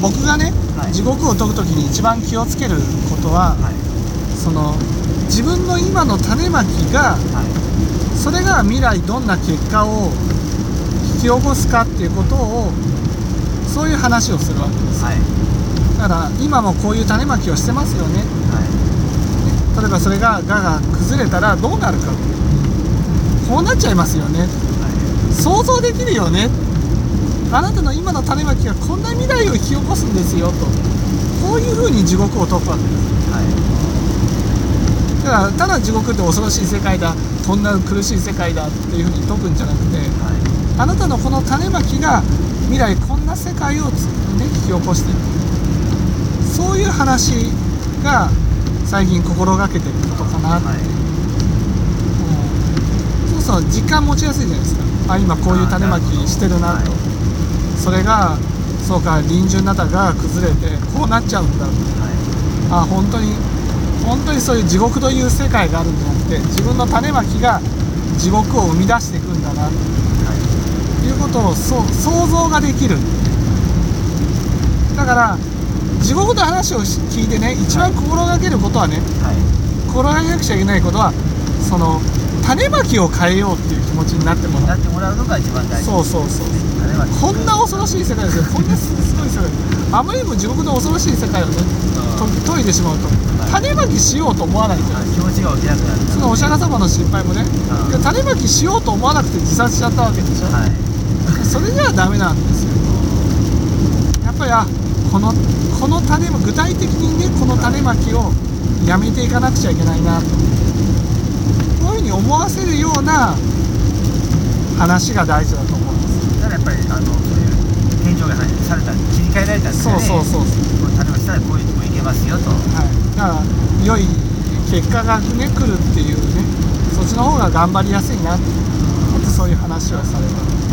僕がね、はい。地獄を解く時に一番気をつけることははい。その自分の今の種まきがはい。それが未来どんな結果を引き起こすかっていうことをそういう話をするわけです。はい。だから今もこういう種まきをしてますよね。はい。例えばそれががが崩れたらどうなるか。こうなっちゃいますよね。想像できるよねあなたの今の種まきがこんな未来を引き起こすんですよと。こういうふうに地獄を解くわけですはいだからただ地獄って恐ろしい世界だ。こんな苦しい世界だっていうふうに解くんじゃなくてはいあなたのこの種まきが未来こんな世界をつ、ね、引き起こしている。そういう話が最近心がけてることかなって、はいうん。そうそう実感持ちやすいじゃないですか。あ今こういう種まきしてるなと。それがそうか臨終なたが崩れてこうなっちゃうんだ。はあ本当に本当にそういう地獄という世界があるんじゃなくて自分の種まきが地獄を生み出していくんだな。といはい。いうことを想像ができる。だから地獄の話をし聞いてね一番心がけることはねはい。心がけなくちゃいけないことはその種まきを変えようっていう気持ちになってもらう。なってもらうのが一番大事。そうそうそう。こんな恐ろしい世界ですよ。こんなすごい世界あまりにも地獄の恐ろしい世界をねと解いてしまうと。はい。種まきしようと思わないじゃない気持ちが起きなくなる。そのお釈迦様の心配もね種まきしようと思わなくて自殺しちゃったわけでしょ、はい。それじゃダメなんですよ。やっぱりあこのこの種ま具体的にねこの種まきをやめていかなくちゃいけないなとこういうふうに思わせるような話が大事だと思うんです。だからやっぱりあのそういう天井がされた切り替えられたんですよね。そうそうそう。そうこう種まきしたらこういうとこ行けますよと。はい、だから良い結果がね来るっていうねそっちの方が頑張りやすいなってそういう話をされた